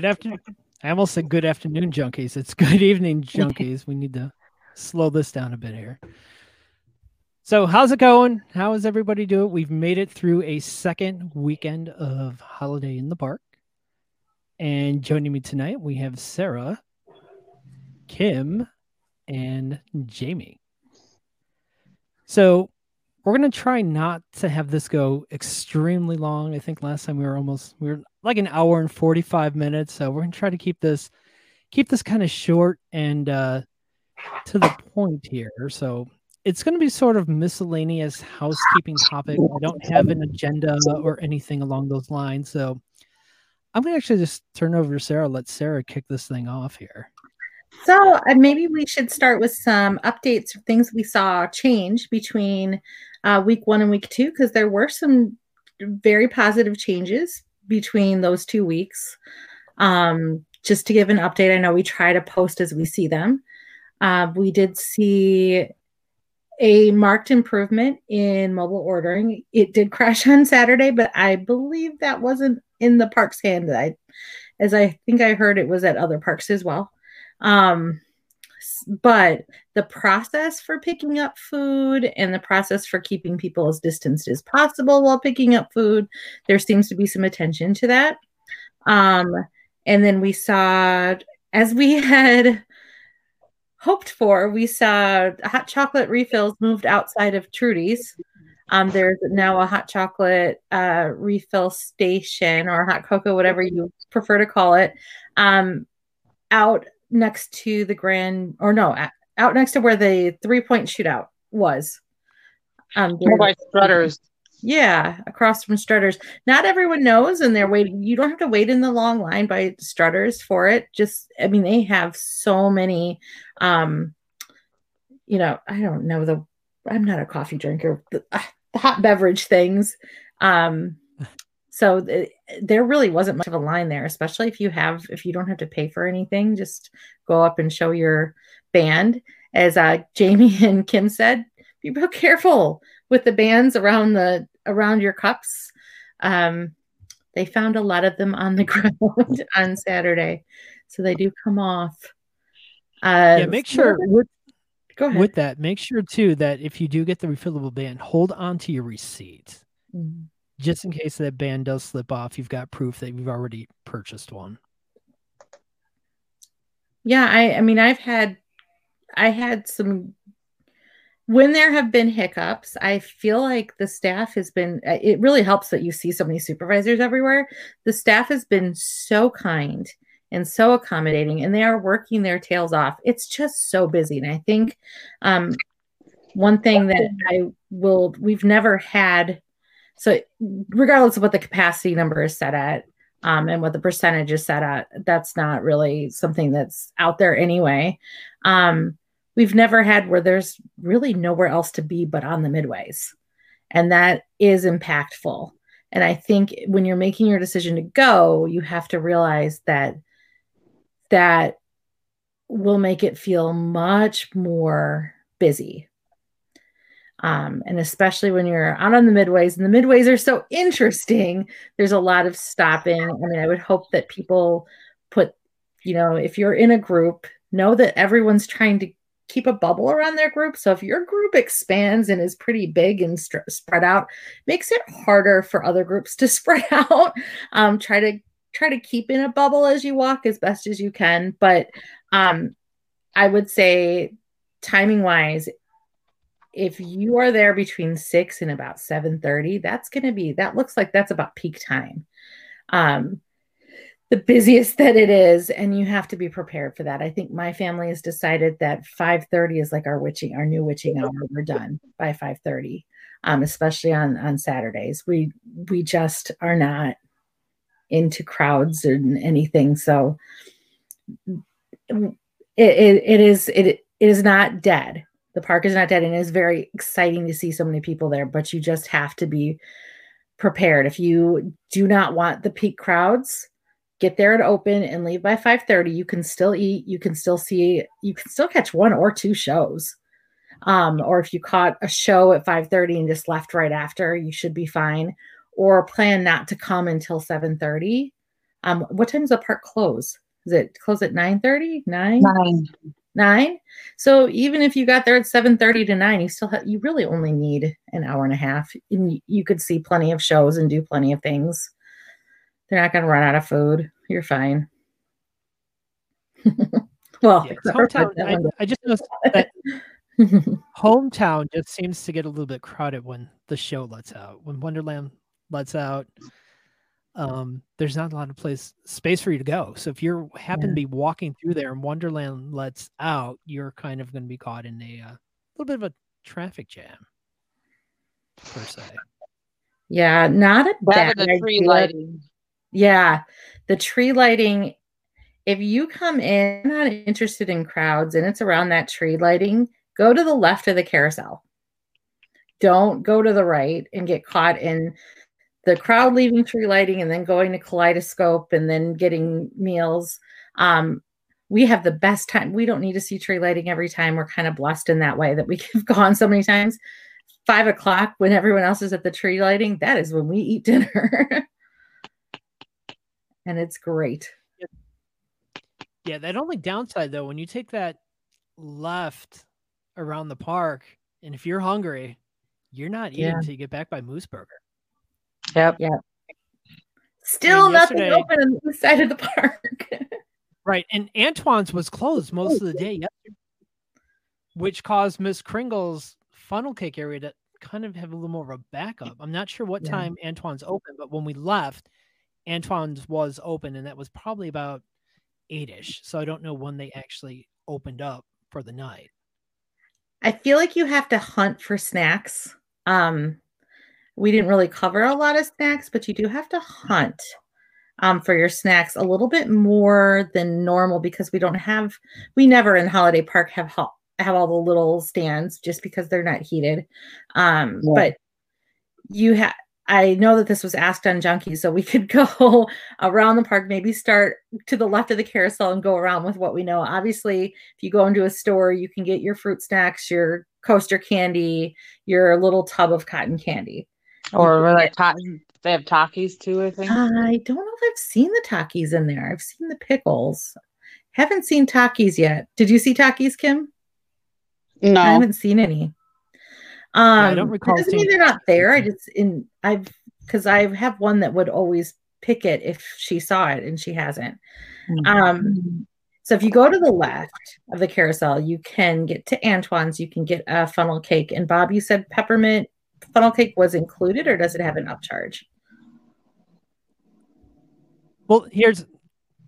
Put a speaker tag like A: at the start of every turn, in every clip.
A: Good afternoon. I almost said good afternoon, junkies. It's good evening, junkies. We need to slow this down a bit here. So, how's it going? How is everybody doing? We've made it through a second weekend of holiday in the park. And joining me tonight, we have Sarah, Kim, and Jamie. So, we're to try not to have this go extremely long. I think last time we were almost we were like an hour and 45 minutes, so we're to try to keep this keep this kind of short and uh to the point here. So, it's to be sort of miscellaneous housekeeping topic. I don't have an agenda or anything along those lines, so I'm to actually just turn over to Sarah, let Sarah kick this thing off here.
B: So uh, maybe we should start with some updates, or things we saw change between uh, week one and week two, because there were some very positive changes between those two weeks. Um, just to give an update, I know we try to post as we see them. Uh, we did see a marked improvement in mobile ordering. It did crash on Saturday, but I believe that wasn't in the park's hand. I, as I think I heard, it was at other parks as well. Um, but the process for picking up food and the process for keeping people as distanced as possible while picking up food, there seems to be some attention to that. Um, and then we saw, as we had hoped for, we saw hot chocolate refills moved outside of Trudy's. Um, there's now a hot chocolate uh, refill station or hot cocoa, whatever you prefer to call it, um, out next to the grand or no out next to where the three point shootout was.
C: Um by strutters.
B: Yeah across from strutters. Not everyone knows and they're waiting you don't have to wait in the long line by strutters for it. Just i mean they have so many um you know i don't know the i'm not a coffee drinker the, uh, the hot beverage things. Um so th- there really wasn't much of a line there especially if you have if you don't have to pay for anything just go up and show your band. As uh, jamie and kim said be real careful with the bands around the around your cups. Um, they found a lot of them on the ground on saturday so they do come off.
A: Uh, yeah make sure with, go ahead. with that make sure too that if you do get the refillable band hold on to your receipt. Mm-hmm just in case that band does slip off, you've got proof that you've already purchased one.
B: Yeah, I I mean I've had I had some when there have been hiccups, I feel like the staff has been it really helps that you see so many supervisors everywhere. The staff has been so kind and so accommodating and they are working their tails off. It's just so busy and I think um one thing that I will we've never had so regardless of what the capacity number is set at um, and what the percentage is set at, that's not really something that's out there anyway. Um, we've never had where there's really nowhere else to be but on the midways. And that is impactful. And I think when you're making your decision to go, you have to realize that that will make it feel much more busy um, and especially when you're out on the midways and the midways are so interesting there's a lot of stopping. I mean i would hope that people put you know if you're in a group know that everyone's trying to keep a bubble around their group. So if your group expands and is pretty big and st- spread out makes it harder for other groups to spread out. Um, try to try to keep in a bubble as you walk as best as you can. But um, i would say timing wise if you are there between 6 and about 7:30 that's going to be that looks like that's about peak time. Um the busiest that it is and you have to be prepared for that. I think my family has decided that 5.30 is like our witching our new witching hour. We're done by 5.30 um, especially on on saturdays. We we just are not into crowds or anything so it, it, it is it, it is not dead the park is not dead and it is very exciting to see so many people there but you just have to be prepared if you do not want the peak crowds get there at open and leave by 5.30 you can still eat you can still see you can still catch one or two shows um, or if you caught a show at 5.30 and just left right after you should be fine or plan not to come until 7.30 Um, what time does the park close? Is it close at 9 30? 9?
C: Nine.
B: So even if you got there at 7 30 to 9, you still have you really only need an hour and a half. And you could see plenty of shows and do plenty of things. They're not gonna run out of food. You're fine. well,
A: Yeah, hometown. I, I just noticed that hometown just seems to get a little bit crowded when the show lets out. When Wonderland lets out, um, there's not a lot of place space for you to go. So if you're happen to be walking through there and Wonderland lets out, you're kind of going to be caught in a uh, little bit of a traffic jam, per se.
B: yeah, not a
C: That
B: bad
C: the tree
B: idea.
C: lighting.
B: Yeah, the tree lighting. If you come in not interested in crowds and it's around that tree lighting, go to the left of the carousel. Don't go to the right and get caught in the crowd leaving tree lighting and then going to kaleidoscope and then getting meals. Um, we have the best time. We don't need to see tree lighting every time. We're kind of blessed in that way that we have gone so many times. Five o'clock when everyone else is at the tree lighting, that is when we eat dinner. and it's great.
A: Yeah, that only downside though, when you take that left around the park, and if you're hungry, you're not eating
B: Yeah.
A: until you get back by Moose Burger.
C: Yep.
B: Still nothing
A: yesterday-
B: open on the east side of the park.
A: Right, and Antoine's was closed most of the day yesterday, which caused Miss Kringle's funnel cake area to kind of have a little more of a backup. I'm not sure what
B: Yeah.
A: time Antoine's open, but when we left, Antoine's was open, and that was probably about eight-ish. So I don't know when they actually opened up for the night.
B: I feel like you have to hunt for snacks. Um, we didn't really cover a lot of snacks, but you do have to hunt um, for your snacks a little bit more than normal because we don't have, we never in Holiday Park have have all the little stands just because they're not heated. Um,
C: Yeah.
B: But you have. I know that this was asked on Junkie, so we could go around the park, maybe start to the left of the carousel and go around with what we know. Obviously, if you go into a store, you can get your fruit snacks, your coaster candy, your little tub of cotton candy.
C: Or were like ta- they have Takis too, I think.
B: I don't know if I've seen the Takis in there. I've seen the pickles. Haven't seen Takis yet. Did you see Takis, Kim?
C: No.
B: I haven't seen any. Um,
A: I don't recall
B: doesn't mean they're not there. I just in I've because I have one that would always pick it if she saw it and she hasn't.
C: Mm.
B: Um, so if you go to the left of the carousel, you can get to Antoine's. You can get a funnel cake. And Bob, you said peppermint funnel cake was included, or does it have an upcharge?
A: Well, here's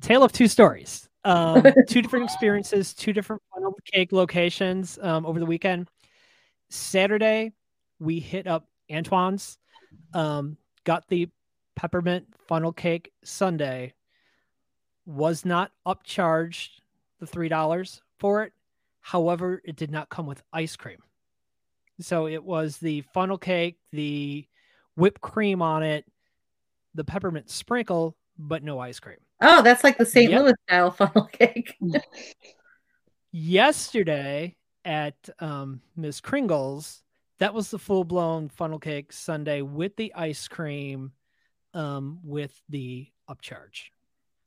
A: tale of two stories. Um, two different experiences, two different funnel cake locations um, over the weekend. Saturday, we hit up Antoine's, um, got the peppermint funnel cake Sunday. Was not upcharged the three dollars for it. However, it did not come with ice cream. So it was the funnel cake, the whipped cream on it, the peppermint sprinkle, but no ice cream.
B: Oh, that's like the St.
A: Yep.
B: Louis style funnel cake.
A: yesterday at um, Miss Kringle's, that was the full blown funnel cake Sunday with the ice cream, um, with the upcharge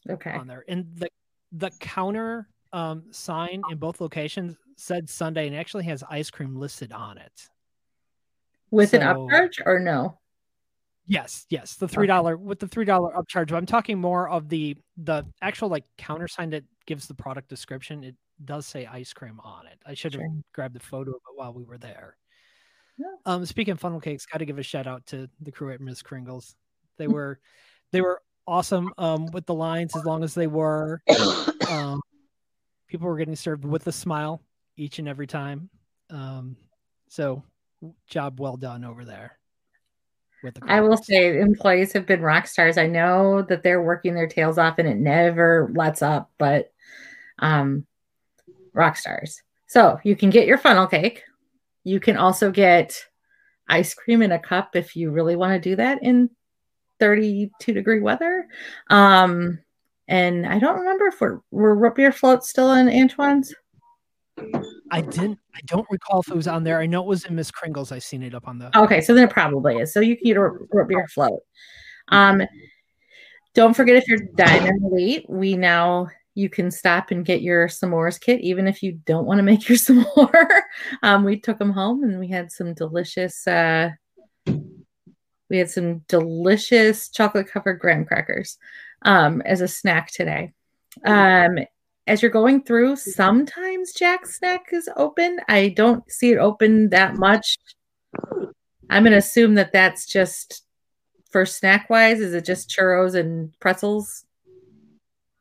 B: Okay.
A: on there, and the the counter um, sign in both locations said Sunday and actually has ice cream listed on it.
B: With an upcharge or no?
A: Yes, yes, the three dollar with the three dollar upcharge. But I'm talking more of the the actual like counter sign that gives the product description. It does say ice cream on it. I should have
B: Sure.
A: grabbed the photo of it while we were there.
B: Yeah.
A: Um, speaking of funnel cakes, got to give a shout out to the crew at Miss Kringles. They were they were awesome um, with the lines as long as they were. Um, people were getting served with a smile each and every time. Um, so job well done over there. With the
B: I will say employees have been rock stars. I know that they're working their tails off and it never lets up, but um rock stars. So you can get your funnel cake. You can also get ice cream in a cup if you really want to do that in 32 degree weather. Um and I don't remember if we're, were root beer floats still in Antoine's.
A: I didn't. I don't recall if it was on there. I know it was in Miss Kringle's. I seen it up on the.
B: Okay, so then it probably is. So you can get a root beer float. Um, Don't forget if you're dining late, we now you can stop and get your s'mores kit, even if you don't want to make your s'more. um, we took them home and we had some delicious. Uh, we had some delicious chocolate covered graham crackers um, as a snack today. Um, as you're going through, mm-hmm. sometimes Jack's Snack is open. I don't see it open that much. I'm going to assume that that's just for snack wise. Is it just churros and pretzels?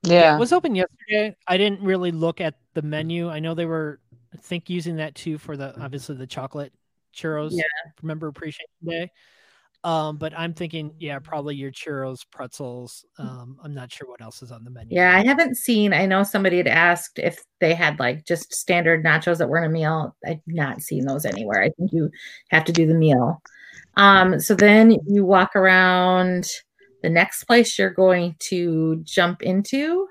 C: Yeah.
A: It was open yesterday. I didn't really look at the menu. I know they were, I think, using that too for the obviously the chocolate churros.
B: Yeah.
A: Remember Appreciation Day. Um, but I'm thinking, yeah, probably your churros, pretzels. Um, I'm not sure what else is on the menu.
B: Yeah, I haven't seen. I know somebody had asked if they had like just standard nachos that weren't a meal. I've not seen those anywhere. I think you have to do the meal. Um, so then you walk around the next place you're going to jump into.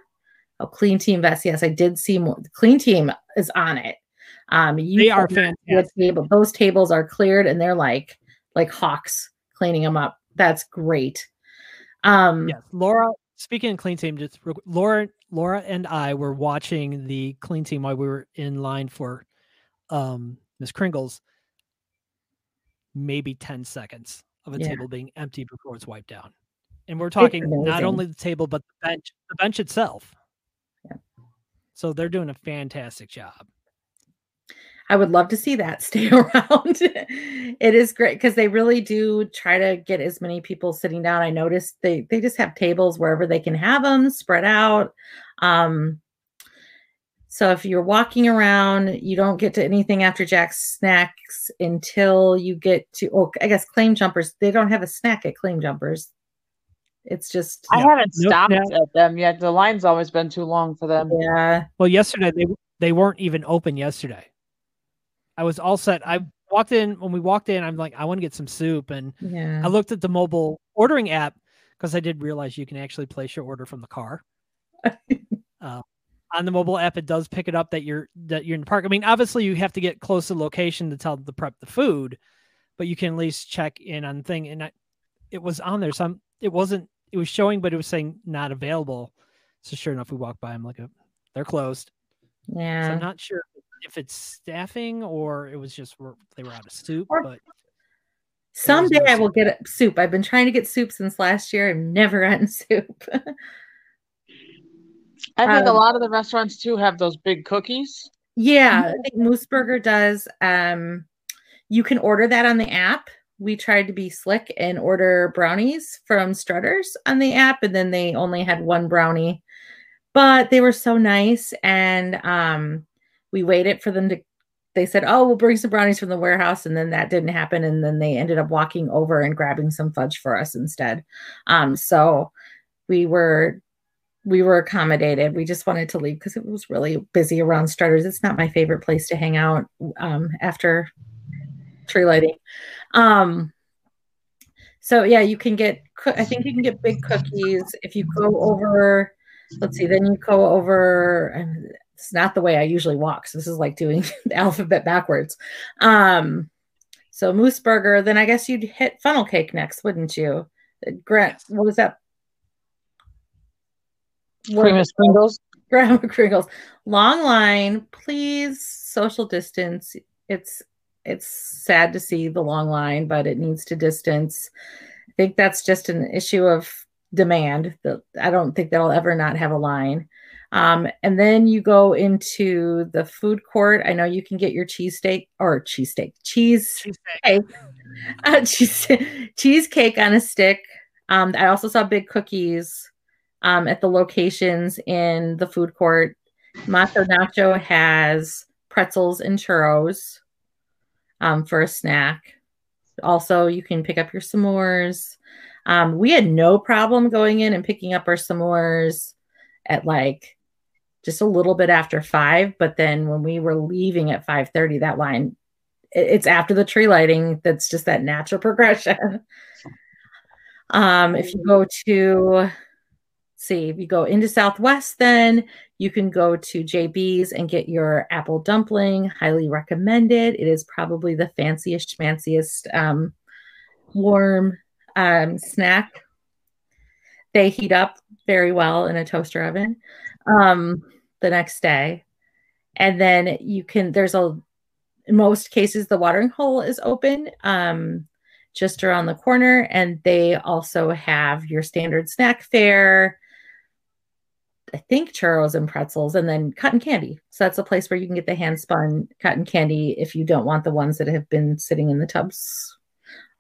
B: Oh, Clean Team Vets. Yes, I did see more. Clean Team is on it. Um, you
A: They are
B: cannot see a
A: fantastic.
B: Table. Those tables are cleared and they're like like hawks cleaning them up. That's great. Um,
A: Yes, Laura. Speaking of clean team, just real Laura, Laura and I were watching the clean team while we were in line for um Miss Kringle's. Maybe ten seconds of a
B: Yeah.
A: table being empty before it's wiped down, and we're talking not only the table but the bench, the bench itself.
B: Yeah.
A: So they're doing a fantastic job.
B: I would love to see that stay around. it is great because they really do try to get as many people sitting down. I noticed they they just have tables wherever they can have them spread out. Um, so if you're walking around, you don't get to anything after Jack's snacks until you get to. Oh, I guess Claim Jumpers. They don't have a snack at Claim Jumpers. It's just
C: I
A: Yeah.
C: haven't
A: Nope,
C: stopped
A: no.
C: at them yet. The line's always been too long for them.
B: yeah.
A: Well, yesterday they they weren't even open yesterday. I was all set. I walked in when we walked in. I'm like, I want to get some soup, and
B: Yeah.
A: I looked at the mobile ordering app because I did realize you can actually place your order from the car. uh, on the mobile app, it does pick it up that you're that you're in the park. I mean, obviously, you have to get close to the location to tell the prep the food, but you can at least check in on the thing. And I, it was on there. Some it wasn't. It was showing, but it was saying not available. So sure enough, we walked by. I'm like, oh, they're closed. So
B: Yeah.
A: I'm not sure if it's staffing or it was just they were out of soup,
B: Or-
A: but
B: Someday
A: no
B: I will
A: soup.
B: get a- soup. I've been trying to get soup since last year. I've never gotten soup.
C: I think
B: Um,
C: a lot of the restaurants too have those big cookies.
B: yeah, I think Moose Burger does. Um, you can order that on the app. We tried to be slick and order brownies from Strutters on the app, and then they only had one brownie, but they were so nice. And um, we waited for them to. They said, "Oh, we'll bring some brownies from the warehouse," and then that didn't happen. And then they ended up walking over and grabbing some fudge for us instead. Um, so we were we were accommodated. We just wanted to leave because it was really busy around Strutters. It's not my favorite place to hang out um, after tree lighting. Um, so yeah, you can get. I think you can get big cookies if you go over. Let's see. Then you go over. And It's not the way I usually walk. So this is like doing the alphabet backwards. Um, so moose burger. Then I guess you'd hit funnel cake next, wouldn't you? Grant, what was that? What-
C: Cream of sprinkles.
B: Grandma Kringles. Long line, please social distance. It's it's sad to see the long line, but it needs to distance. I think that's just an issue of demand. That I don't think that'll ever not have a line. Um, and then you go into the food court. I know you can get your cheesesteak or cheesesteak, cheese
A: cheesesteak.
B: uh, cheese, cheesecake on a stick. Um, I also saw big cookies um, at the locations in the food court. Macho Nacho has pretzels and churros um, for a snack. Also, you can pick up your s'mores. Um, we had no problem going in and picking up our s'mores at like just a little bit after five. But then when we were leaving at five thirty, that line it's after the tree lighting. That's just that natural progression. Um, if you go to see, if you go into Southwest, then you can go to JB's and get your apple dumpling. Highly recommended. It is probably the fanciest, fanciest um, warm um, snack. they heat up very well in a toaster oven um, the next day. And then you can, there's a, in most cases, the watering hole is open um, just around the corner. And they also have your standard snack fare, I think churros and pretzels, and then cotton candy. So that's a place where you can get the hand spun cotton candy if you don't want the ones that have been sitting in the tubs.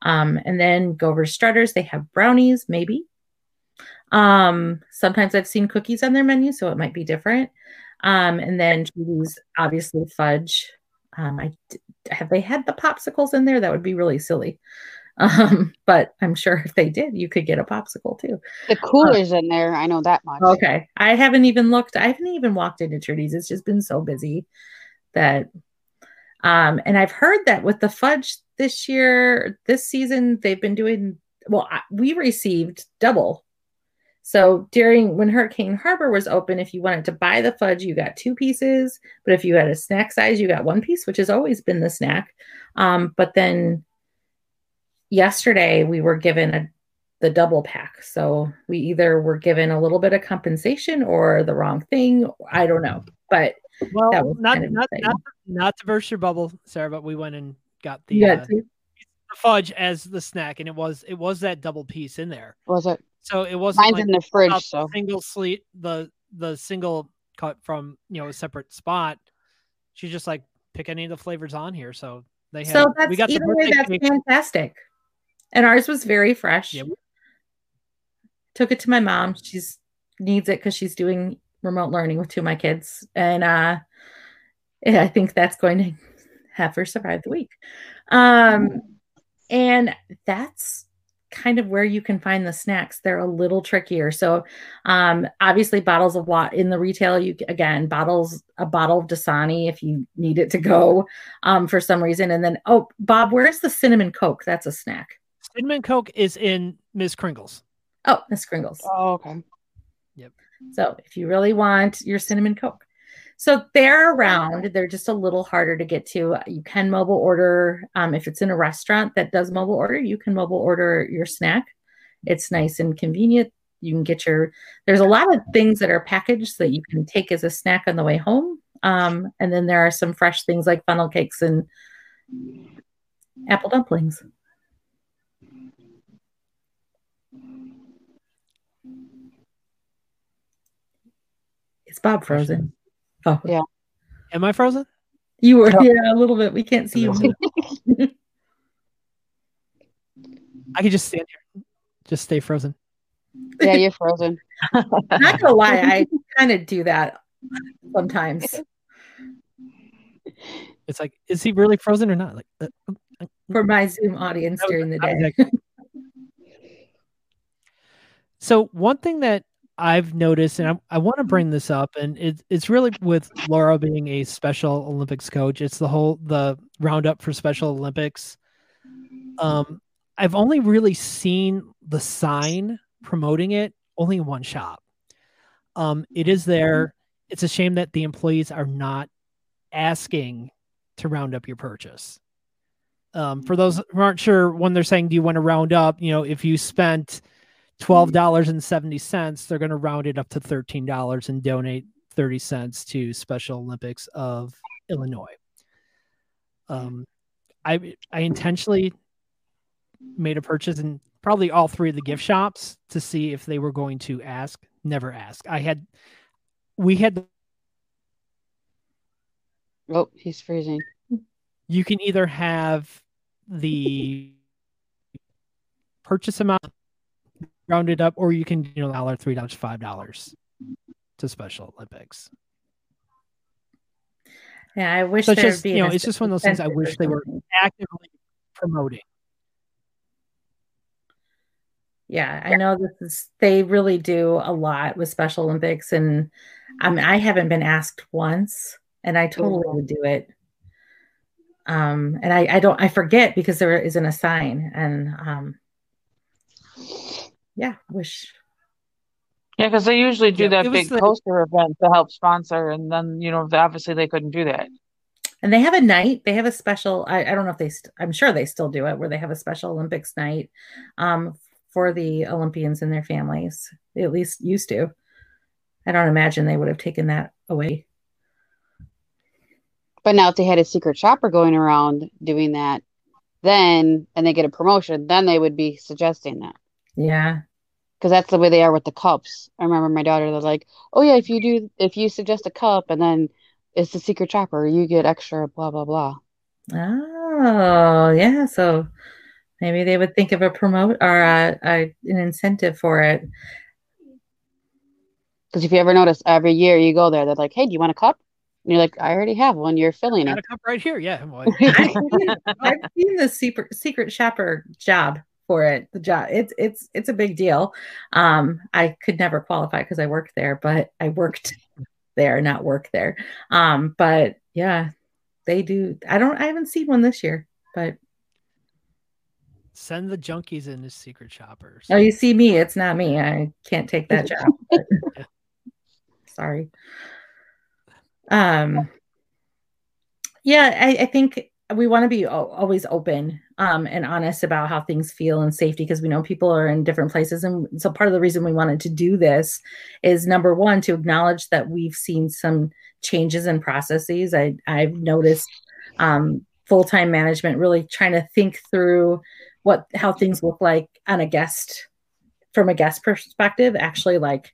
B: Um, and then go over to Strutters. They have brownies, maybe. Um, sometimes I've seen cookies on their menu, so it might be different. Um, and then Trudy's obviously fudge. Um, I have they had the popsicles in there? That would be really silly. Um, but I'm sure if they did, you could get a popsicle too.
D: The cooler's uh, in there. I know that much.
B: Okay. I haven't even looked. I haven't even walked into Trudy's. It's just been so busy that um and I've heard that with the fudge this year, this season, they've been doing well, we received double so during when Hurricane Harbor was open, if you wanted to buy the fudge, you got two pieces. But if you had a snack size, you got one piece, which has always been the snack. Um, but then yesterday we were given a the double pack. So we either were given a little bit of compensation or the wrong thing. I don't know. But
A: well, not kind of not, not, not to burst your bubble, Sarah, but we went and got the, uh, the fudge as the snack, and it was it was that double piece in there.
D: Was it?
A: So it wasn't
D: Mine's
A: like
D: in the fridge. So
A: single sleep the the single cut from you know a separate spot. She just like pick any of the flavors on here. So they had,
B: so that's we got either way that's cake. fantastic. And ours was very fresh. Yeah. Took it to my mom. She's needs it because she's doing remote learning with two of my kids, and uh, yeah, I think that's going to have her survive the week. Um, and that's kind of where you can find the snacks. They're a little trickier. So, um, obviously, bottles of what in the retail, you again, bottles, a bottle of Dasani if you need it to go um, for some reason. And then, oh, Bob, where's the cinnamon Coke? That's a snack.
A: Cinnamon Coke is in Miss Kringles.
B: Oh, Miss Kringles.
D: Oh, okay.
A: Yep.
B: So, if you really want your cinnamon Coke, so they're around. They're just a little harder to get to. You can mobile order. Um, if it's in a restaurant that does mobile order, you can mobile order your snack. It's nice and convenient. You can get your, there's a lot of things that are packaged that you can take as a snack on the way home. Um, and then there are some fresh things like funnel cakes and apple dumplings. Is Bob frozen?
D: Oh, yeah.
A: Am I frozen?
B: You were, yeah, a little bit. We can't see you.
A: I could just stand here, just stay frozen.
D: Yeah, you're frozen.
B: Not gonna lie, I kind of do that sometimes.
A: It's like, is he really frozen or not? Like, uh,
B: uh, uh for my Zoom audience during the day.
A: so one thing that I've noticed, and I, I want to bring this up, and it, it's really with Laura being a Special Olympics coach. It's the whole the roundup for Special Olympics. Um, I've only really seen the sign promoting it only in one shop. Um, it is there. It's a shame that the employees are not asking to round up your purchase. Um, for those who aren't sure, when they're saying, "Do you want to round up?" You know, if you spent twelve dollars and seventy cents, they're going to round it up to thirteen dollars and donate thirty cents to Special Olympics of Illinois. Um, I I intentionally made a purchase in probably all three of the gift shops to see if they were going to ask. Never ask. I had we had.
D: Oh, he's freezing.
A: You can either have the purchase amount round it up, or you can you know dollar, three dollars, five dollars to Special Olympics.
B: Yeah, I wish
A: so it's just you know it's just one of those things I wish they were actively promoting.
B: Yeah, I know this is they really do a lot with Special Olympics, and I mean I haven't been asked once, and I totally would do it. Um, and I I don't I forget because there isn't a sign, and um, yeah, wish.
C: Yeah, because they usually do yeah, that big the... poster event to help sponsor, and then you know obviously they couldn't do that.
B: And they have a night. They have a special. I, I don't know if they. i st- I'm sure they still do it, where they have a special Olympics night, um, for the Olympians and their families. They at least used to. I don't imagine they would have taken that away.
D: But now if they had a secret shopper going around doing that, then and they get a promotion, then they would be suggesting that.
B: Yeah.
D: Because that's the way they are with the cups. I remember my daughter was like, "Oh yeah, if you do, if you suggest a cup and then it's the secret shopper, you get extra blah blah blah."
B: Oh yeah, so maybe they would think of a promote or a, a an incentive for it.
D: Because if you ever notice, every year you go there, they're like, "Hey, do you want a cup?" And you're like, "I already have one. You're filling
A: Got
D: it."
A: a cup right here. Yeah.
B: I've seen, I've seen the secret secret shopper job for it. The job it's it's it's a big deal. Um, I could never qualify because I worked there, but I worked there, not work there. Um, but yeah, they do. I don't. I haven't seen one this year, but
A: send the junkies in as secret shoppers.
B: oh, you see me. It's not me. I can't take that job. but- Sorry. Um. Yeah, I, I think we want to be always open um, and honest about how things feel and safety because we know people are in different places. And so part of the reason we wanted to do this is number one, to acknowledge that we've seen some changes in processes. I, I've noticed um, full time management really trying to think through what how things look like on a guest from a guest perspective, actually like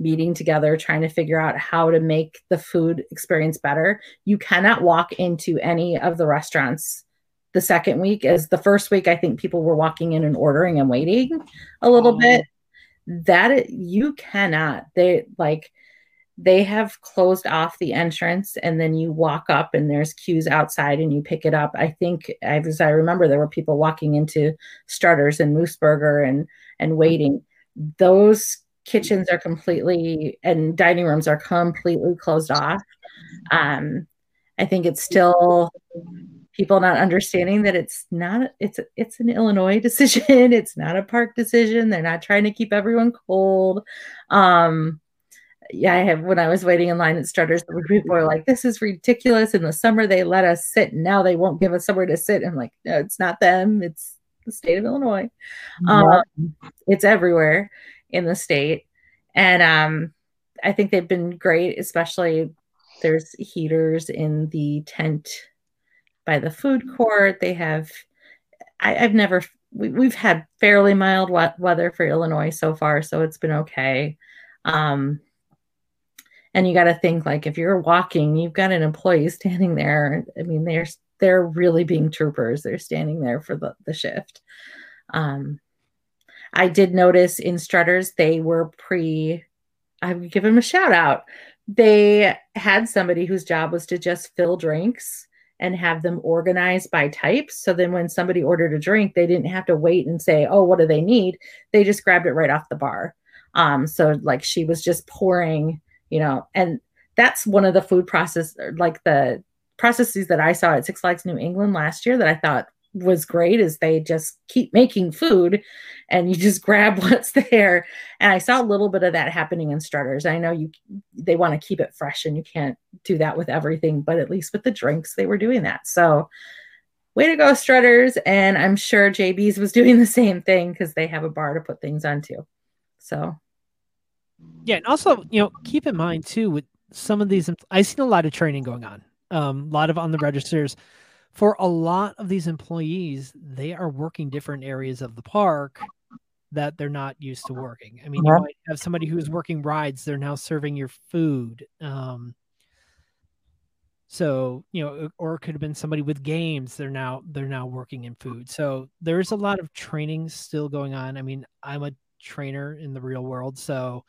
B: meeting together, trying to figure out how to make the food experience better. You cannot walk into any of the restaurants the second week as the first week i think people were walking in and ordering and waiting a little
C: Oh.
B: bit that you cannot they like they have closed off the entrance and then you walk up and there's queues outside and you pick it up i think as i remember there were people walking into Strutters and moose burger and and waiting those kitchens are completely and dining rooms are completely closed off. Um i think it's still people not understanding that it's not it's it's an illinois decision. It's not a park decision. They're not trying to keep everyone cold. Um yeah i have when i was waiting in line at Strutters people were like this is ridiculous. In the summer they let us sit. And now they won't give us somewhere to sit. I'm like no it's not them. It's the state of illinois. Um, it's everywhere in the state. And um i think they've been great especially there's heaters in the tent by the food court. They have I, i've never we, we've had fairly mild we- weather for illinois so far so it's been okay. Um and you got to think like if you're walking you've got an employee standing there. I mean they're they're really being troopers. They're standing there for the, the shift. Um i did notice in strutters they were pre i would give them a shout out. They had somebody whose job was to just fill drinks and have them organized by types so then when somebody ordered a drink they didn't have to wait and say oh what do they need? They just grabbed it right off the bar. Um so like she was just pouring you know and that's one of the food process like the processes that i saw at six flags new england last year that i thought was great is they just keep making food and you just grab what's there. And i saw a little bit of that happening in strutters i know you they want to keep it fresh and you can't do that with everything but at least with the drinks they were doing that. So way to go strutters and i'm sure jb's was doing the same thing because they have a bar to put things on too. So.
A: Yeah, and also, you know, keep in mind too with some of these. I've seen a lot of training going on, um, a lot of on the registers. For a lot of these employees, they are working different areas of the park that they're not used to working. I mean, you might have somebody who's working rides; they're now serving your food. Um, so you know, or it could have been somebody with games. They're now they're now working in food. So there's a lot of training still going on. I mean, I'm a trainer in the real world, so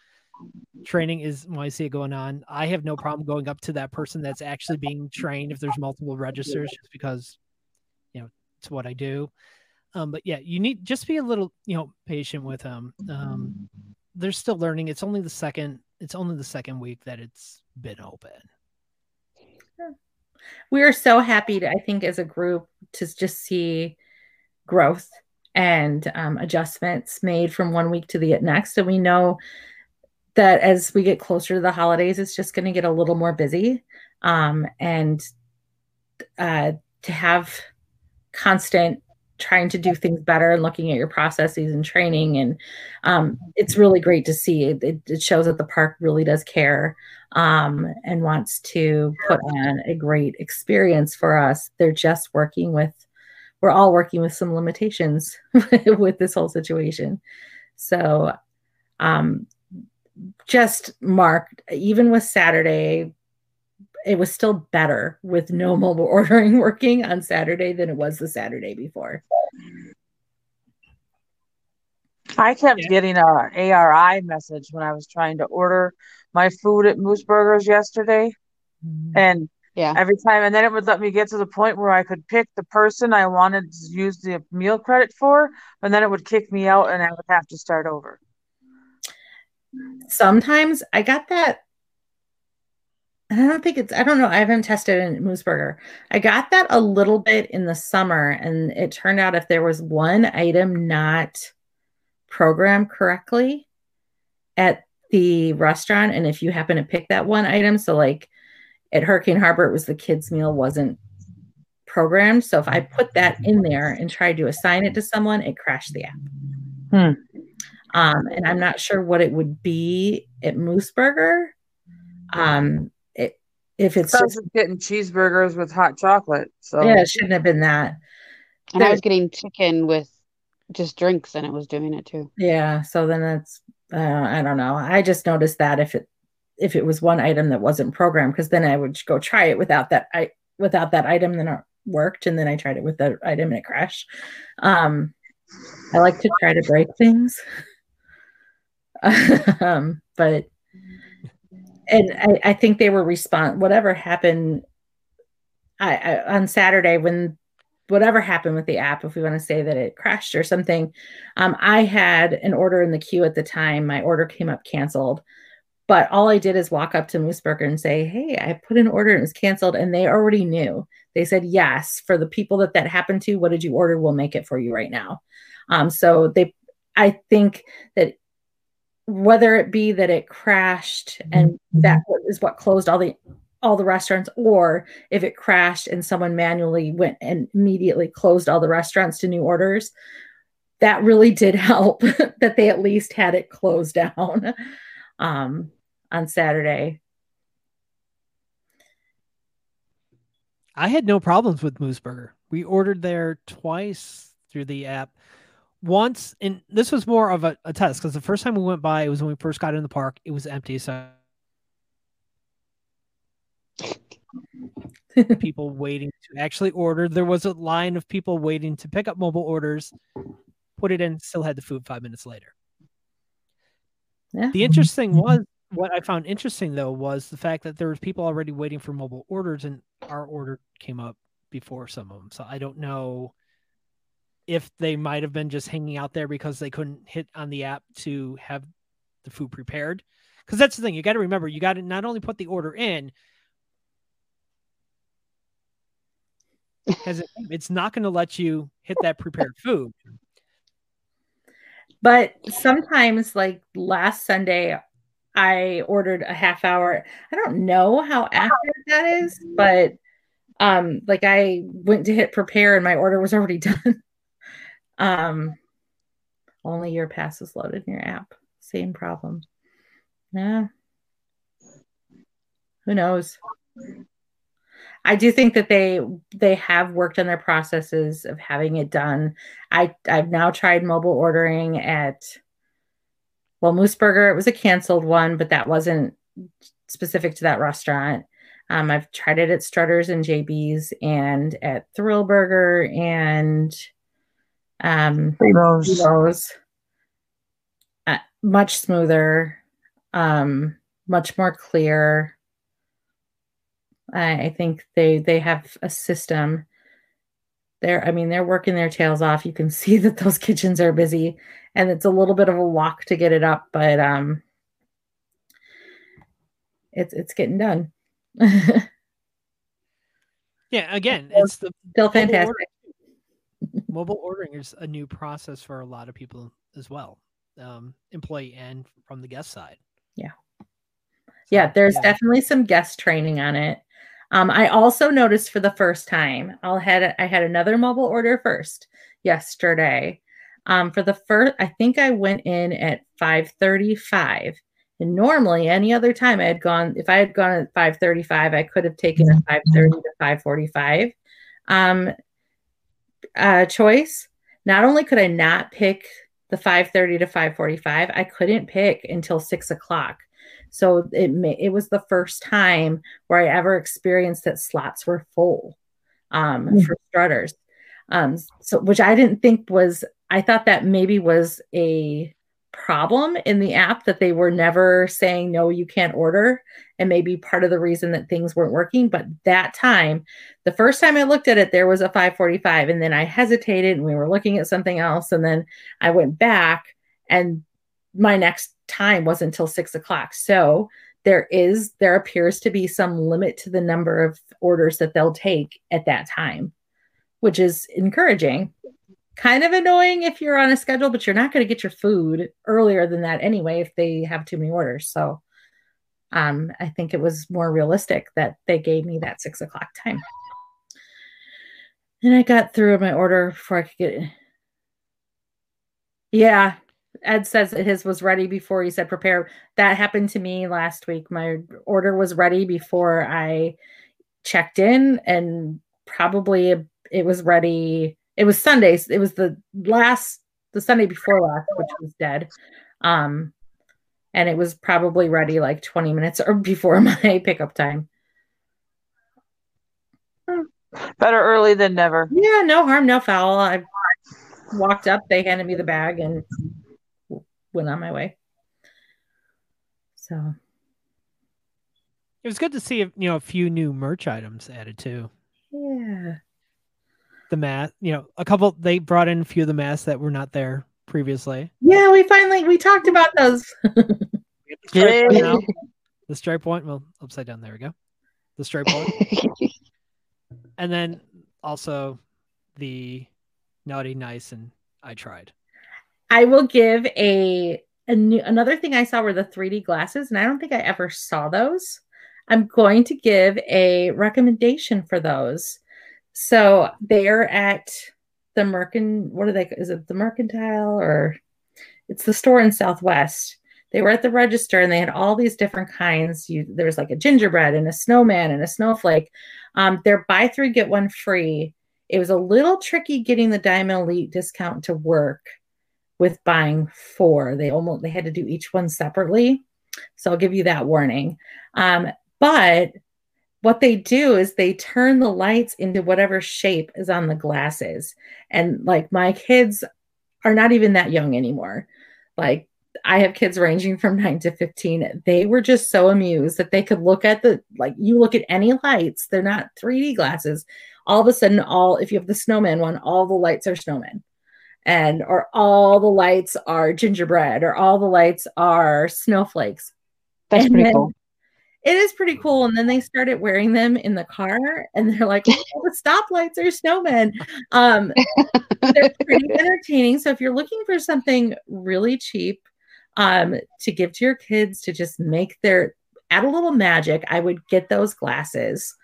A: training is when I see it going on. I have no problem going up to that person that's actually being trained if there's multiple registers, just because you know it's what I do. Um, but yeah, you need just be a little you know patient with them. Um, they're still learning. It's only the second. It's only the second week that it's been open.
B: we are so happy to, I think, as a group to just see growth and um, adjustments made from one week to the next. And we know that as we get closer to the holidays, it's just going to get a little more busy. Um, and uh, to have constant trying to do things better and looking at your processes and training and um, it's really great to see. It, it, shows that the park really does care um, and wants to put on a great experience for us. They're just working with we're all working with some limitations with this whole situation. So um, just marked even with saturday it was still better with no mobile ordering working on Saturday than it was the Saturday before.
C: I kept yeah. getting a ARI message when I was trying to order my food at Moose Burgers yesterday. Mm-hmm. And yeah, every time, and then it would let me get to the point where I could pick the person I wanted to use the meal credit for, and then it would kick me out and I would have to start over.
B: Sometimes I got that I don't think it's, I don't know. I haven't tested in Mooseburger. I got that a little bit in the summer, and it turned out if there was one item not programmed correctly at the restaurant, and if you happen to pick that one item, so like at Hurricane Harbor, it was the kids' meal wasn't programmed. So if I put that in there and tried to assign it to someone, it crashed the app. Hmm. Um, and I'm not sure what it would be at Moose Burger. Um, if it's
C: just getting cheeseburgers with hot chocolate. So
B: yeah, it shouldn't have been that.
D: And there, I was getting chicken with just drinks, and it was doing it too.
B: Yeah, so then it's uh, I don't know. I just noticed that if it if it was one item that wasn't programmed, because then I would go try it without that I without that item, then it worked, and then I tried it with that item and it crashed. Um, I like to try to break things, um, but and I, I, think they were respond whatever happened I, I, on Saturday when whatever happened with the app, if we want to say that it crashed or something. Um, I had an order in the queue at the time. My order came up canceled, but all I did is walk up to Mooseburger and say, "Hey, I put an order and it was canceled," and they already knew. They said, "Yes, for the people that that happened to, what did you order? We'll make it for you right now." Um, so they, I think that whether it be that it crashed and mm-hmm. that is what closed all the all the restaurants or if it crashed and someone manually went and immediately closed all the restaurants to new orders that really did help that they at least had it closed down um, on saturday.
A: I had no problems with mooseburger we ordered there twice through the app once, and this was more of a, a test because the first time we went by, it was when we first got in the park. It was empty, so people waiting to actually order. There was a line of people waiting to pick up mobile orders, put it in, still had the food five minutes later. Yeah. The interesting was what I found interesting though was the fact that there was people already waiting for mobile orders, and our order came up before some of them. So I don't know if they might have been just hanging out there because they couldn't hit on the app to have the food prepared. Because that's the thing, you got to remember, you got to not only put the order in, because it, it's not going to let you hit that prepared food.
B: But sometimes, like last Sunday, I ordered a half hour. I don't know how accurate that is, but um, like I went to hit prepare and my order was already done. Um, only your pass is loaded in your app. Same problem. Yeah. Who knows? I do think that they they have worked on their processes of having it done. I I've now tried mobile ordering at well Moose Burger. It was a canceled one, but that wasn't specific to that restaurant. Um, I've tried it at Strutters and JB's and at Thrill Burger and um, Rose. Uh, much smoother, um, much more clear. I, I think they they have a system. They're, I mean, they're working their tails off. You can see that those kitchens are busy, and it's a little bit of a walk to get it up, but um, it's it's getting done.
A: yeah, again, it's the
B: still fantastic
A: mobile ordering is a new process for a lot of people as well, um, employee and from the guest side.
B: Yeah. So, yeah, there's yeah. definitely some guest training on it. Um, I also noticed for the first time, I'll had I had another mobile order first. yesterday. Um, for the first, I think I went in at 5:35, and normally any other time I had gone, if I had gone at 5:35, I could have taken a 5:30 to 5:45 um, uh, choice. Not only could I not pick the 5:30 to 5:45, I couldn't pick until six o'clock. So it may, it was the first time where I ever experienced that slots were full um, mm-hmm. for strutters. Um, so which I didn't think was I thought that maybe was a problem in the app that they were never saying no you can't order and maybe part of the reason that things weren't working but that time the first time i looked at it there was a 545 and then i hesitated and we were looking at something else and then i went back and my next time wasn't until six o'clock. So there is there appears to be some limit to the number of orders that they'll take at that time which is encouraging kind of annoying if you're on a schedule, but you're not going to get your food earlier than that anyway if they have too many orders. So um, I think it was more realistic that they gave me that six o'clock time. And I got through my order before I could get. Yeah. Ed says that his was ready before he said prepare. That happened to me last week. My order was ready before I checked in, and probably it was ready it was Sundays. It was the last the Sunday before last, which was dead. Um and it was probably ready like 20 minutes or before my pickup time.
C: Better early than never.
B: Yeah, no harm, no foul. I walked up, they handed me the bag and went on my way. So
A: it was good to see you know a few new merch items added too.
B: Yeah
A: the mask. You know, a couple they brought in a few of the masks that were not there previously.
B: Yeah, we finally we talked about those. the,
A: stripe the stripe one, well, upside down. There we go. The stripe one, and then also the naughty, nice, and I tried.
B: I will give a, a new another thing I saw were the 3D glasses, and I don't think I ever saw those. I'm going to give a recommendation for those. So they're at the Mercant. What are they? Is it the Mercantile or it's the store in Southwest? They were at the register and they had all these different kinds. You there's like a gingerbread and a snowman and a snowflake. Um, they're buy three get one free. It was a little tricky getting the Diamond Elite discount to work with buying four. They almost they had to do each one separately. So I'll give you that warning. Um, but what they do is they turn the lights into whatever shape is on the glasses. And like my kids are not even that young anymore. Like I have kids ranging from 9 to 15. They were just so amused that they could look at the like you look at any lights, they're not 3D glasses. All of a sudden all if you have the snowman one, all the lights are snowmen. And or all the lights are gingerbread or all the lights are snowflakes.
D: That's and pretty then, cool
B: it is pretty cool. And then they started wearing them in the car, and they're like, oh, the stoplights are snowmen. Um, they're pretty entertaining. So if you're looking for something really cheap um, to give to your kids to just make their add a little magic, I would get those glasses.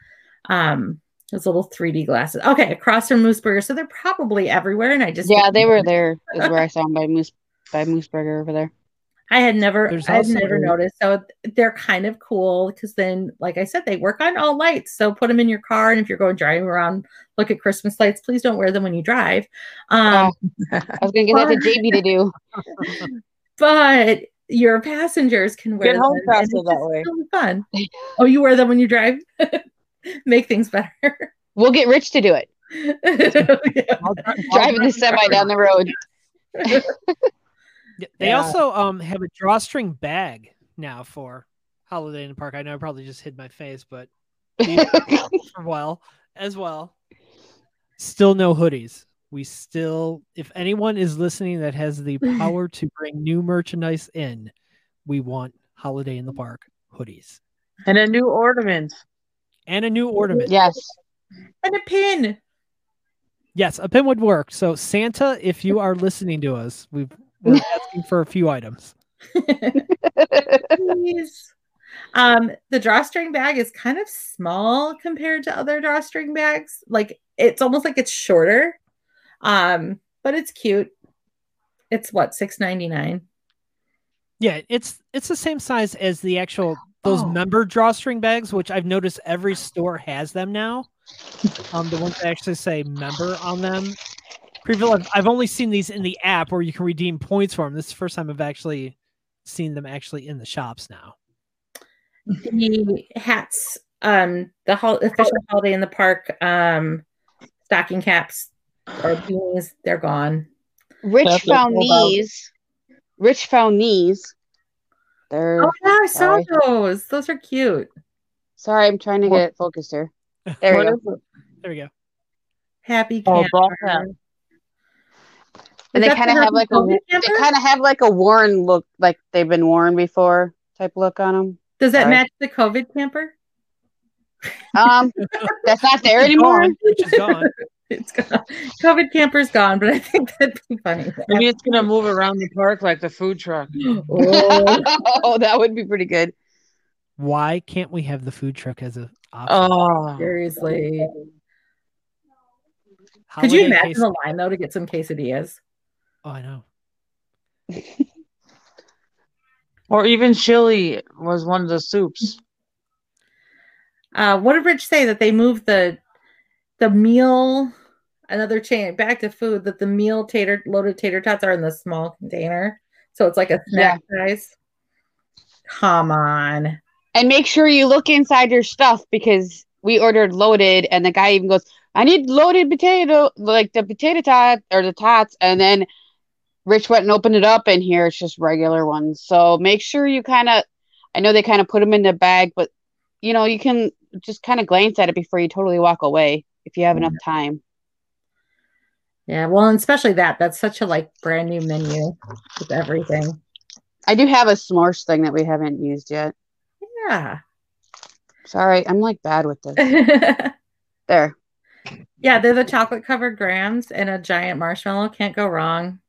B: Um, those little 3D glasses. Okay, across from Moose Burger. So they're probably everywhere. And I just
D: yeah, they were there. Is where I saw them by Moose by Moose Burger over there.
B: I had never, I had never noticed. So they're kind of cool because then, like I said, they work on all lights. So put them in your car, and if you're going driving around, look at Christmas lights. Please don't wear them when you drive. Um,
D: oh, I was going to get that to JB to do.
B: but your passengers can wear
C: get home faster that way.
B: Really fun. Oh, you wear them when you drive. Make things better.
D: We'll get Rich to do it. yeah. Driving the semi down the road.
A: They yeah. also um have a drawstring bag now for Holiday in the Park. I know I probably just hid my face, but well as well. Still no hoodies. We still, if anyone is listening that has the power to bring new merchandise in, we want Holiday in the Park hoodies
C: and a new ornament
A: and a new ornament.
D: Yes,
B: and a pin.
A: Yes, a pin would work. So Santa, if you are listening to us, we've we're asking for a few items.
B: Please. Um, the drawstring bag is kind of small compared to other drawstring bags. Like it's almost like it's shorter. Um, but it's cute. It's what six ninety nine.
A: Yeah, it's it's the same size as the actual those
B: Oh.
A: member drawstring bags, which I've noticed every store has them now. Um, the ones that actually say member on them. Previously, I've, I've only seen these in the app where you can redeem points for them. This is the first time I've actually seen them actually in the shops now.
B: The hats, um, the hol- official holiday in the park, um, stocking caps or beanies, they're gone.
D: Rich
C: That's
D: found
C: it's all about.
D: these. Rich found these. They're
B: Oh yeah, I saw those. Those are cute.
D: sorry, I'm trying to get it focused here. There we go.
A: There we go.
B: Happy
C: Oh,
B: camper.
C: ball cap.
D: And they kind of have like a they kind of have like a worn look, like they've been worn before type look on them.
B: Does that
D: Sorry.
B: match the COVID camper?
D: Um, that's not there anymore.
A: Gone, which is gone.
B: It's gone. COVID camper's gone, but I think that'd be funny.
C: Maybe it's gonna move around the park like the food truck.
B: Oh,
D: oh, that would be pretty good.
A: Why can't we have the food truck as a option?
C: Oh,
B: seriously. Could you imagine
A: case-
B: the line though to get some quesadillas?
A: Oh, I know.
C: or even chili was one of the soups.
B: Uh, what did Rich say that they moved the the meal another chain back to food that the meal tater loaded tater tots are in the small container, so it's like a snack size. Come on,
D: And make sure you look inside your stuff because we ordered loaded, and the guy even goes, "I need loaded potato, like the potato tot or the tots," and then Rich went and opened it up, and here it's just regular ones. So make sure you kind of, I know they kind of put them in the bag, but you know you can just kind of glance at it before you totally walk away if you have enough time.
B: yeah. Well, and especially that that's such a like brand new menu with everything.
D: I do have a s'mores thing that we haven't used yet.
B: Yeah.
D: Sorry, I'm like bad with this. There.
B: yeah, they're the chocolate covered grams and a giant marshmallow. Can't go wrong.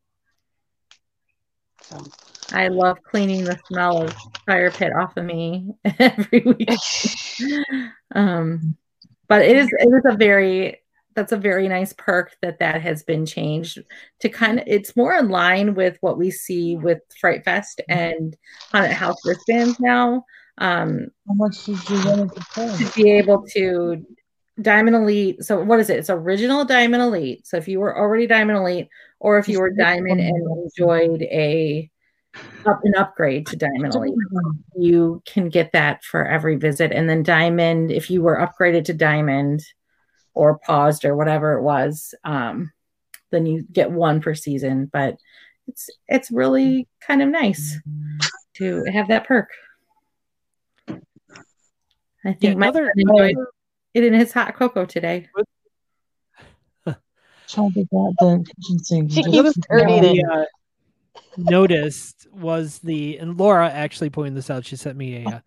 D: So.
B: I love cleaning the smell of fire pit off of me every week. um, but it is it is a very that's a very nice perk that that has been changed to kind of it's more in line with what we see with Fright Fest and Haunted House wristbands now. Um,
C: How much did you want to pay?
B: to be able to Diamond Elite. So what is it? It's original Diamond Elite. So if you were already Diamond Elite, or if you were Diamond and enjoyed a up an upgrade to Diamond Elite, you can get that for every visit. And then Diamond, if you were upgraded to Diamond or paused or whatever it was, um, then you get one per season. But it's it's really kind of nice to have that perk. I think
A: Yeah,
B: my
A: another,
B: son enjoyed
A: another
B: it in his hot cocoa today.
C: Trying to get the kitchen sink.
D: She keeps
C: keep
D: it.
A: uh, noticed was the and Laura actually pointed this out. She sent me a uh,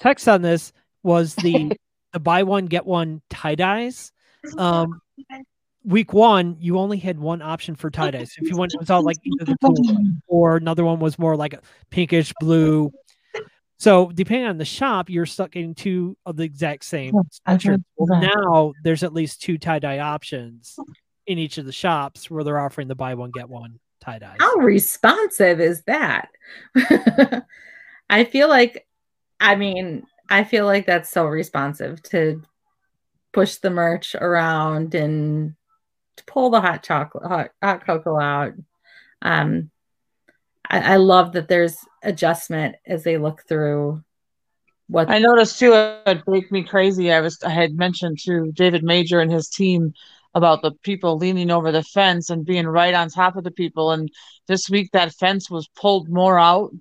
A: text on this was the the buy one get one tie dyes. Um, week one, you only had one option for tie dyes. If you went, it was all like either the blue or another one was more like a pinkish blue. So depending on the shop, you're stuck getting two of the exact same sweatshirts. Well, now there's at least two tie dye options in each of the shops where they're offering the buy one get one tie dye.
B: How responsive is that? I feel like, I mean, I feel like that's so responsive to push the merch around and to pull the hot chocolate, hot, hot cocoa out. Um, I, I love that there's adjustment as they look through what
C: I noticed too. It would make me crazy. I was I had mentioned to David Major and his team about the people leaning over the fence and being right on top of the people. And this week that fence was pulled more out,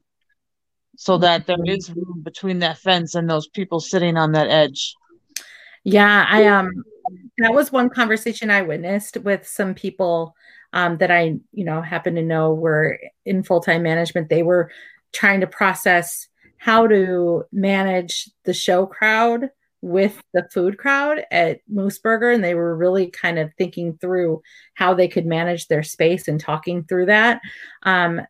C: so that there is room between that fence and those people sitting on that edge.
B: Yeah, I um that was one conversation I witnessed with some people um that I, you know, happen to know were in full-time management. They were trying to process how to manage the show crowd with the food crowd at Moose Burger and they were really kind of thinking through how they could manage their space and talking through that. Um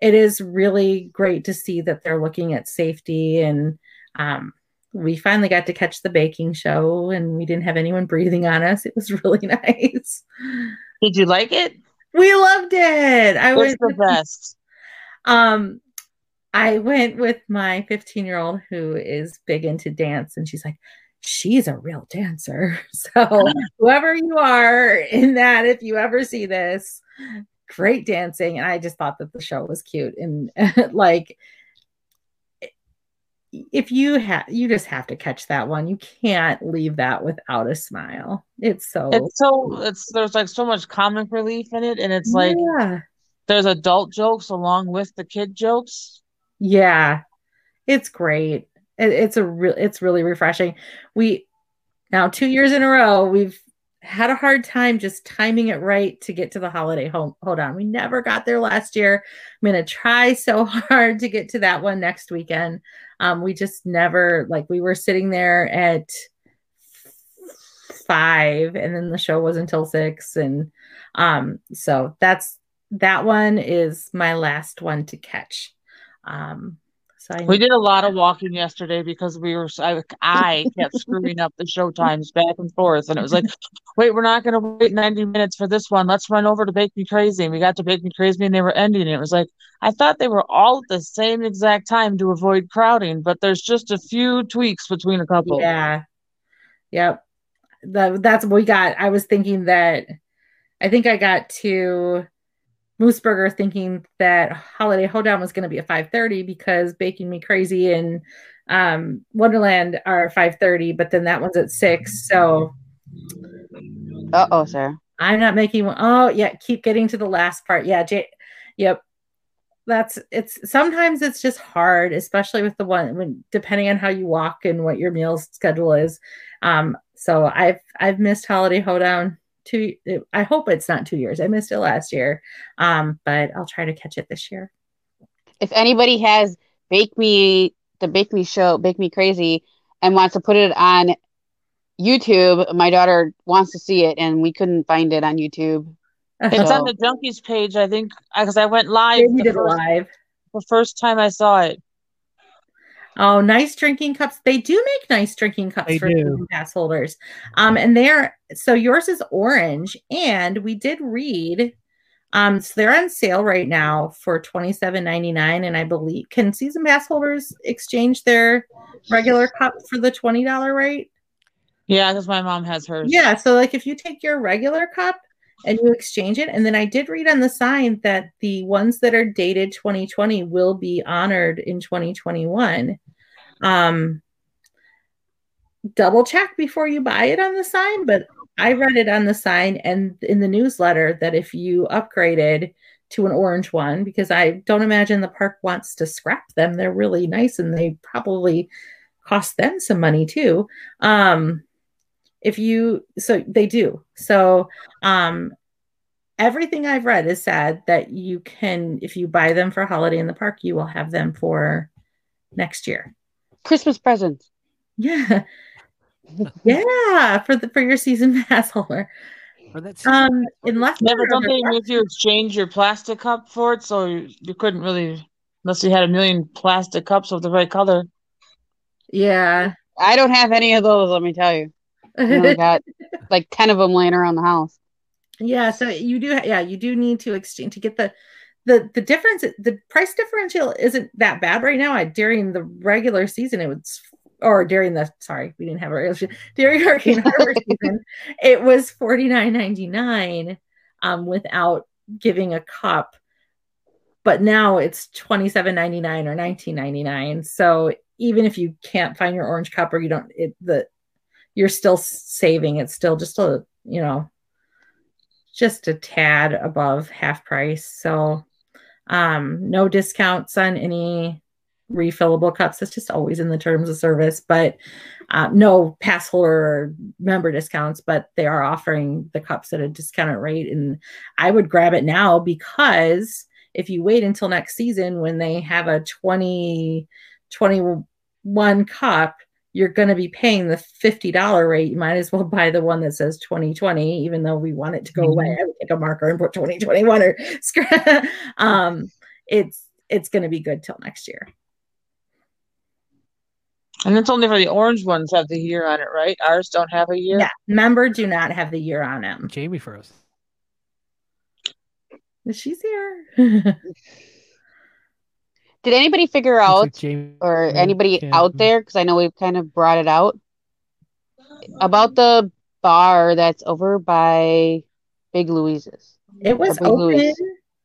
B: it is really great to see that they're looking at safety and um we finally got to catch the baking show and we didn't have anyone breathing on us. It was really nice.
C: Did you like it?
B: We loved it. I
C: was the best.
B: Um, I went with my 15 year old who is big into dance, and she's like, she's a real dancer. So, whoever you are in that, if you ever see this, great dancing. And I just thought that the show was cute. And like, if you have, you just have to catch that one. You can't leave that without a smile. It's so,
C: it's so, it's, there's like so much comic relief in it. And it's like, yeah. there's adult jokes along with the kid jokes.
B: Yeah. It's great. It, it's a real, it's really refreshing. We, now two years in a row, we've had a hard time just timing it right to get to the holiday home. Hold on. We never got there last year. I'm going to try so hard to get to that one next weekend. Um, we just never, like, we were sitting there at five and then the show was until six. And um, so that's, that one is my last one to catch. Um,
C: I we did a lot of walking yesterday because we were I, I kept screwing up the show times back and forth, and it was like, wait, we're not going to wait ninety minutes for this one. Let's run over to Bake Me Crazy, and we got to Bake Me Crazy, and they were ending. It was like I thought they were all at the same exact time to avoid crowding, but there's just a few tweaks between a couple.
B: Yeah, yep. That that's what we got. I was thinking that I think I got to Moose Burger thinking that Holiday Hoedown was going to be a 5:30 because Baking Me Crazy and um, Wonderland are 5:30, but then that one's at six. So,
D: uh oh, sir.
B: I'm not making one. Oh, yeah. Keep getting to the last part. Yeah. J- yep. That's it's sometimes it's just hard, especially with the one when depending on how you walk and what your meal schedule is. Um, so I've I've missed Holiday Hoedown two i hope it's not two years. I missed it last year. Um but i'll try to catch it this year.
D: If anybody has bake me the bake me show bake me crazy and wants to put it on youtube my daughter wants to see it and we couldn't find it on youtube.
C: It's so. on the junkies page i think because i went live,
B: the first, live.
C: the first time i saw it
B: Oh, nice drinking cups. They do make nice drinking cups they for pass holders. Um, and they're so yours is orange, and we did read. Um, so they're on sale right now for twenty seven ninety nine, and I believe can season pass holders exchange their regular cup for the twenty dollar rate?
C: Yeah, because my mom has hers.
B: Yeah, so like if you take your regular cup and you exchange it, and then I did read on the sign that the ones that are dated 2020 will be honored in 2021 um, double check before you buy it on the sign, but I read it on the sign and in the newsletter that if you upgraded to an orange one, because I don't imagine the park wants to scrap them. They're really nice and they probably cost them some money too. Um, if you, so they do. So, um, everything I've read is said that you can, if you buy them for holiday in the park, you will have them for next year.
D: Christmas presents.
B: Yeah. yeah, for the for your season pass holder. Um, unless
C: never don't they make you exchange your plastic cup for it, so you, you couldn't really unless you had a million plastic cups of the right color.
B: Yeah,
D: I don't have any of those. Let me tell you, I got like ten of them laying around the house.
B: Yeah, so you do. Yeah, you do need to exchange to get the the the difference the price differential isn't that bad right now. I, during the regular season, it was or during the sorry, we didn't have a regular season, during Hurricane Harbor season, it was forty nine ninety nine um, without giving a cup. But now it's twenty seven ninety nine or nineteen ninety nine. So even if you can't find your orange cup or you don't, it the you're still saving. It's still just a you know just a tad above half price. So um, no discounts on any refillable cups. It's just always in the terms of service, but uh, no pass holder member discounts, but they are offering the cups at a discounted rate. And I would grab it now because if you wait until next season when they have a 20, 21 cup, you're going to be paying the $50 rate. You might as well buy the one that says 2020, even though we want it to go mm-hmm. away. I would take a marker and put 2021 or um, it's, it's going to be good till next year.
C: And it's only for the orange ones have the year on it, right? Ours don't have a year.
B: Yeah, member do not have the year on them.
A: Jamie first.
B: She's here.
D: Did anybody figure out, or anybody yeah. out there, because I know we've kind of brought it out, about the bar that's over by Big Louise's?
B: It was open. Louise.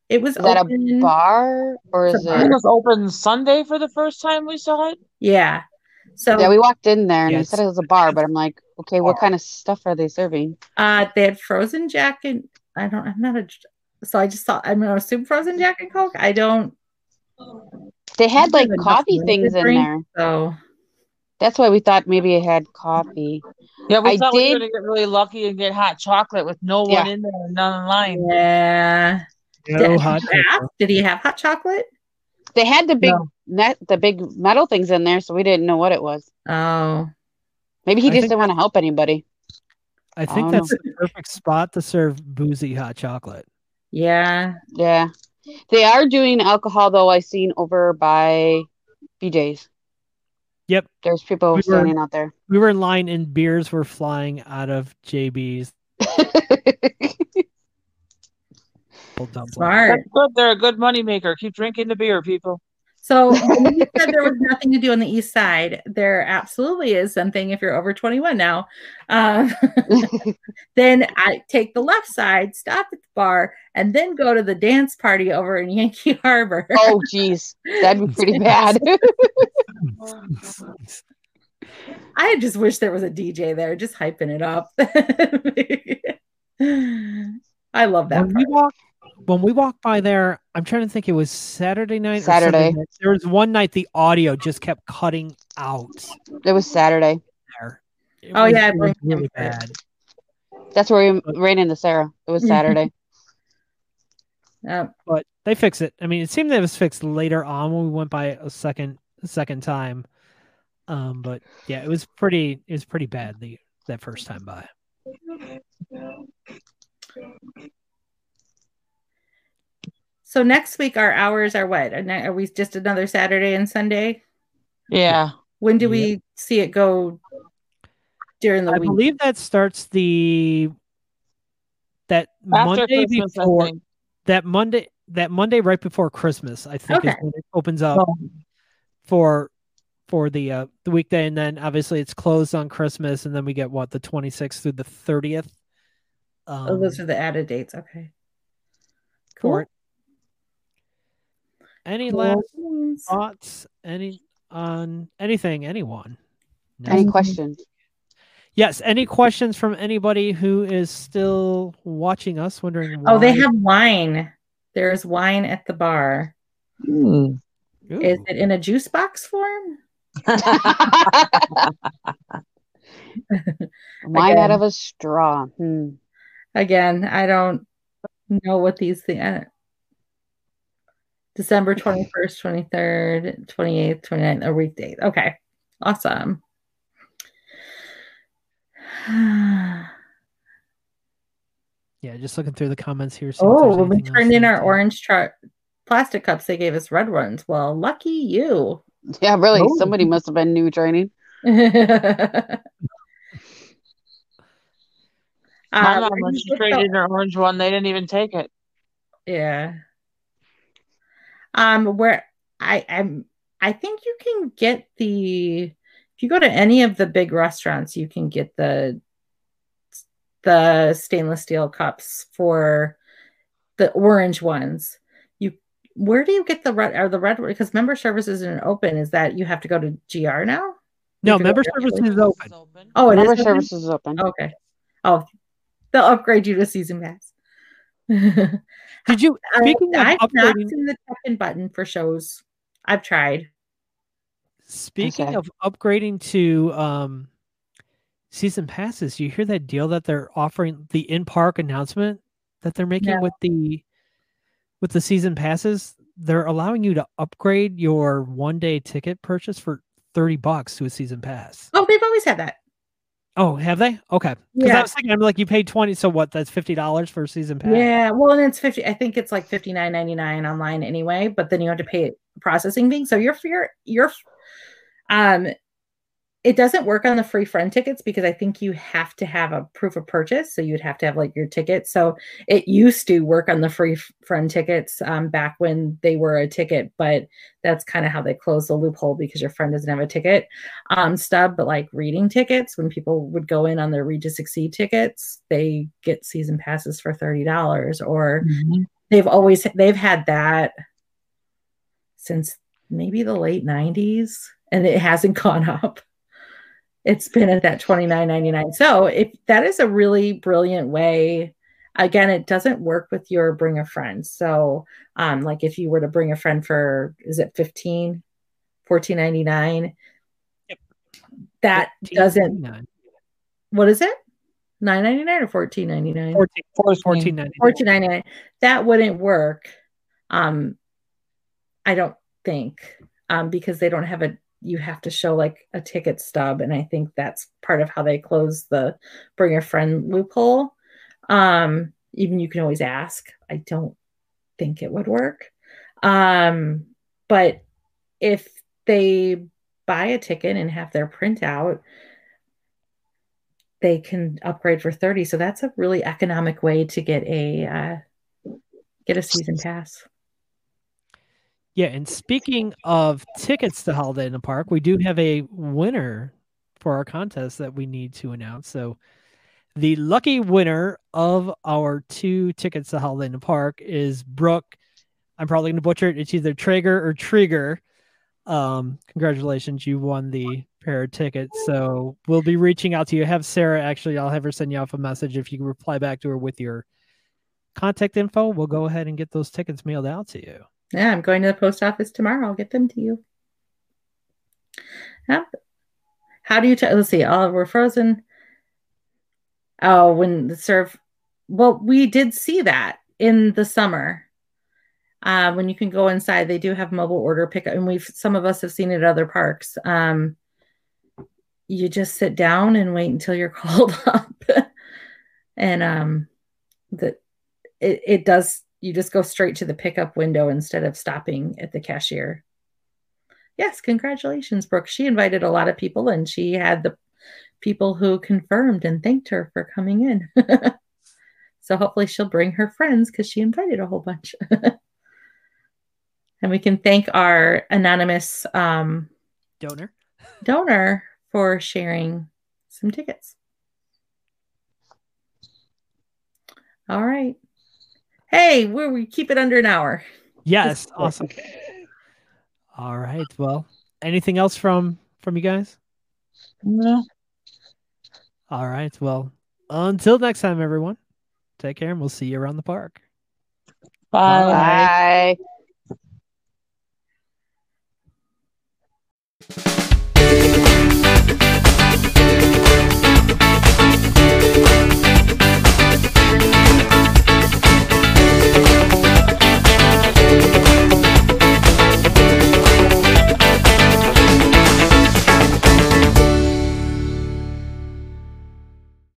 B: It was
D: is that a bar or is it?
C: It was open Sunday for the first time we saw it.
B: Yeah. So
D: yeah, we walked in there and yes. they said it was a bar, but I'm like, okay, what kind of stuff are they serving?
B: Uh, they had frozen jack and I don't. I'm not a. So I just saw. I'm gonna assume frozen jack and coke. I don't.
D: They had like coffee things in drink, there.
B: So
D: that's why we thought maybe it had coffee.
C: Yeah, we I thought did... we were gonna get really lucky and get hot chocolate with no one yeah. in there and none in line.
B: Yeah. No did, hot did he have hot chocolate?
D: They had the big no. net, the big metal things in there, so we didn't know what it was.
B: Oh,
D: maybe he I just didn't want to help anybody.
A: I think I that's know. the perfect spot to serve boozy hot chocolate.
B: Yeah,
D: yeah. They are doing alcohol though. I seen over by BJ's.
A: Yep,
D: there's people we standing were, out there.
A: We were in line, and beers were flying out of JB's.
B: Smart.
C: That's good. They're a good money maker. Keep drinking the beer, people.
B: So when you said there was nothing to do on the east side, there absolutely is something if you're over 21 now. Uh, then I take the left side, stop at the bar, and then go to the dance party over in Yankee Harbor.
D: Oh, geez. That'd be pretty bad.
B: I just wish there was a DJ there, just hyping it up. I love that.
A: When we walk when we walked by there, I'm trying to think. It was Saturday night.
D: Saturday.
A: Night. There was one night the audio just kept cutting out.
D: It was Saturday.
B: There. It oh was, yeah, it was really
D: bad. That's where we ran into Sarah. It was Saturday.
B: yeah,
A: but they fixed it. I mean, it seemed that it was fixed later on when we went by a second a second time. Um, but yeah, it was pretty. It was pretty bad the that first time by.
B: So next week our hours are what? Are we just another Saturday and Sunday?
C: Yeah.
B: When do we see it go during the
A: I
B: week?
A: I believe that starts the that After Monday Christmas, before that Monday that Monday right before Christmas, I think okay. is when it opens up oh. for for the uh the weekday and then obviously it's closed on Christmas and then we get what the 26th through the 30th.
B: Um, oh, those um, are the added dates. Okay. Cool.
A: Any last thoughts? Any on anything? Anyone?
D: No. Any questions?
A: Yes. Any questions from anybody who is still watching us? Wondering.
B: Why? Oh, they have wine. There's wine at the bar.
C: Mm.
B: Is it in a juice box form?
D: wine out of a straw. Hmm.
B: Again, I don't know what these things. December 21st, 23rd, 28th, 29th, or weekdays. Okay. Awesome.
A: yeah, just looking through the comments here.
B: Oh, when we turned in our orange chart plastic cups, they gave us red ones. Well, lucky you.
D: Yeah, really. Oh. Somebody must have been new training.
C: My uh, mom, when she traded her orange one, they didn't even take it.
B: Yeah. Um, where I am, I think you can get the if you go to any of the big restaurants, you can get the the stainless steel cups for the orange ones. You where do you get the red or the red because member services isn't open? Is that you have to go to GR now?
A: No, member services is open. open.
B: Oh, it
D: member
B: is
D: service is open.
B: Okay. Oh, they'll upgrade you to season pass.
A: Did you? Speaking
B: I, of I've upgrading, not seen the check-in button for shows. I've tried.
A: Speaking okay. of upgrading to um, season passes, you hear that deal that they're offering the in-park announcement that they're making with the with the season passes. They're allowing you to upgrade your one-day ticket purchase for thirty bucks to a season pass.
B: Oh, they've always had that.
A: Oh, have they? Okay. Because yeah. I was thinking, I'm like, you paid twenty, so what? That's fifty dollars for a season pass.
B: Yeah, well, and it's fifty. I think it's like fifty nine ninety nine online anyway, but then you have to pay processing fee. So you're you're you're um it doesn't work on the free friend tickets because I think you have to have a proof of purchase. So you'd have to have like your ticket. So it used to work on the free friend tickets um, back when they were a ticket, but that's kind of how they closed the loophole because your friend doesn't have a ticket um, stub. But like reading tickets, when people would go in on their Read to Succeed tickets, they get season passes for $30 or mm-hmm. they've always, they've had that since maybe the late 90s and it hasn't gone up it's been at that 29.99 so if that is a really brilliant way again it doesn't work with your bring a friend. So um like if you were to bring a friend for is it 15 14.99 yep. that doesn't what is it? 9.99 or 14.99 14, 14.99 14.99 that wouldn't work um i don't think um because they don't have a you have to show like a ticket stub and i think that's part of how they close the bring a friend loophole. Um even you can always ask. I don't think it would work. Um but if they buy a ticket and have their printout they can upgrade for 30 so that's a really economic way to get a uh, get a season pass
A: yeah, and speaking of tickets to Holiday in the Park, we do have a winner for our contest that we need to announce. So the lucky winner of our two tickets to Holiday in the Park is Brooke. I'm probably going to butcher it. It's either Traeger or Trigger. Um, congratulations, you won the pair of tickets. So we'll be reaching out to you. Have Sarah actually, I'll have her send you off a message if you can reply back to her with your contact info. We'll go ahead and get those tickets mailed out to you.
B: Yeah, I'm going to the post office tomorrow. I'll get them to you. Yeah. How do you tell? Let's see. All we're frozen. Oh, when the serve. Well, we did see that in the summer. Uh, when you can go inside, they do have mobile order pickup, and we've some of us have seen it at other parks. Um, you just sit down and wait until you're called up, and um, the it, it does you just go straight to the pickup window instead of stopping at the cashier. Yes, congratulations, Brooke. She invited a lot of people and she had the people who confirmed and thanked her for coming in. so hopefully she'll bring her friends because she invited a whole bunch. and we can thank our anonymous um,
A: donor
B: donor for sharing some tickets. All right. Hey, we we keep it under an hour.
A: Yes, awesome. All right. Well, anything else from from you guys?
C: No.
A: All right. Well, until next time, everyone. Take care, and we'll see you around the park.
C: Bye. Bye.